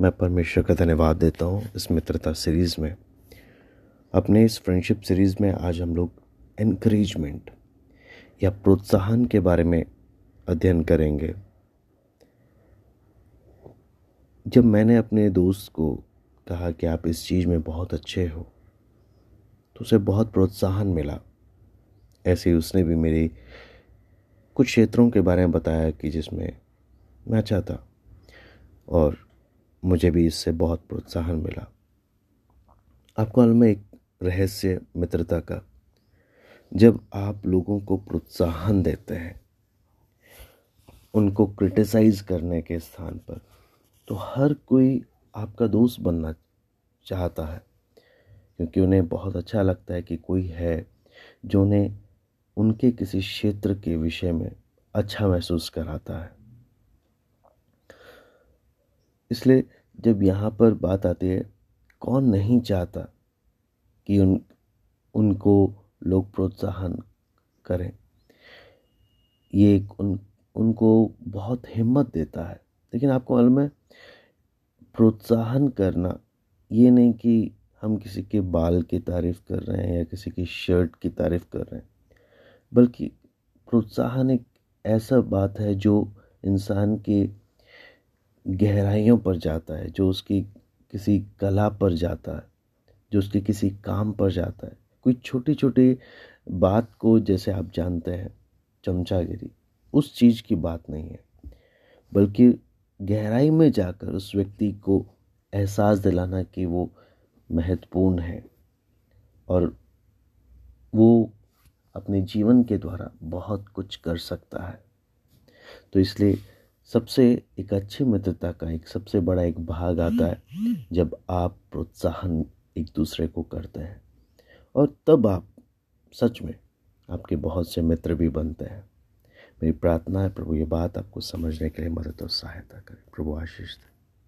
मैं परमेश्वर का धन्यवाद देता हूँ इस मित्रता सीरीज़ में। अपने इस फ्रेंडशिप सीरीज़ में आज हम लोग इनक्रेजमेंट या प्रोत्साहन के बारे में अध्ययन करेंगे। जब मैंने अपने दोस्त को कहा कि आप इस चीज़ में बहुत अच्छे हो तो उसे बहुत प्रोत्साहन मिला। ऐसे ही उसने भी मेरी कुछ क्षेत्रों के बारे में बताया कि जिसमें मैं अच्छा था और मुझे भी इससे बहुत प्रोत्साहन मिला। आपको मालूम एक रहस्य मित्रता का, जब आप लोगों को प्रोत्साहन देते हैं, उनको क्रिटिसाइज करने के स्थान पर तो हर कोई आपका दोस्त बनना चाहता है, क्योंकि उन्हें बहुत अच्छा लगता है कि कोई है जो उन्हें उनके किसी क्षेत्र के विषय में अच्छा महसूस कराता है। इसलिए जब यहाँ पर बात आती है, कौन नहीं चाहता कि उन, उनको लोग प्रोत्साहन करें? ये उन, उनको बहुत हिम्मत देता है। लेकिन आपको मालूम है, प्रोत्साहन करना ये नहीं कि हम किसी के बाल की तारीफ़ कर रहे हैं या किसी की शर्ट की तारीफ़ कर रहे हैं, बल्कि प्रोत्साहन एक ऐसा बात है जो इंसान के गहराइयों पर जाता है, जो उसकी किसी कला पर जाता है, जो उसके किसी काम पर जाता है। कोई छोटी छोटी बात को जैसे आप जानते हैं, चमचागिरी, उस चीज़ की बात नहीं है, बल्कि गहराई में जाकर उस व्यक्ति को एहसास दिलाना कि वो महत्वपूर्ण है और वो अपने जीवन के द्वारा बहुत कुछ कर सकता है। तो इसलिए सबसे एक अच्छी मित्रता का एक सबसे बड़ा एक भाग आता है जब आप प्रोत्साहन एक दूसरे को करते हैं। और तब आप सच में आपके बहुत से मित्र भी बनते हैं। मेरी प्रार्थना है प्रभु ये बात आपको समझने के लिए मदद और सहायता करें। प्रभु आशीष दें।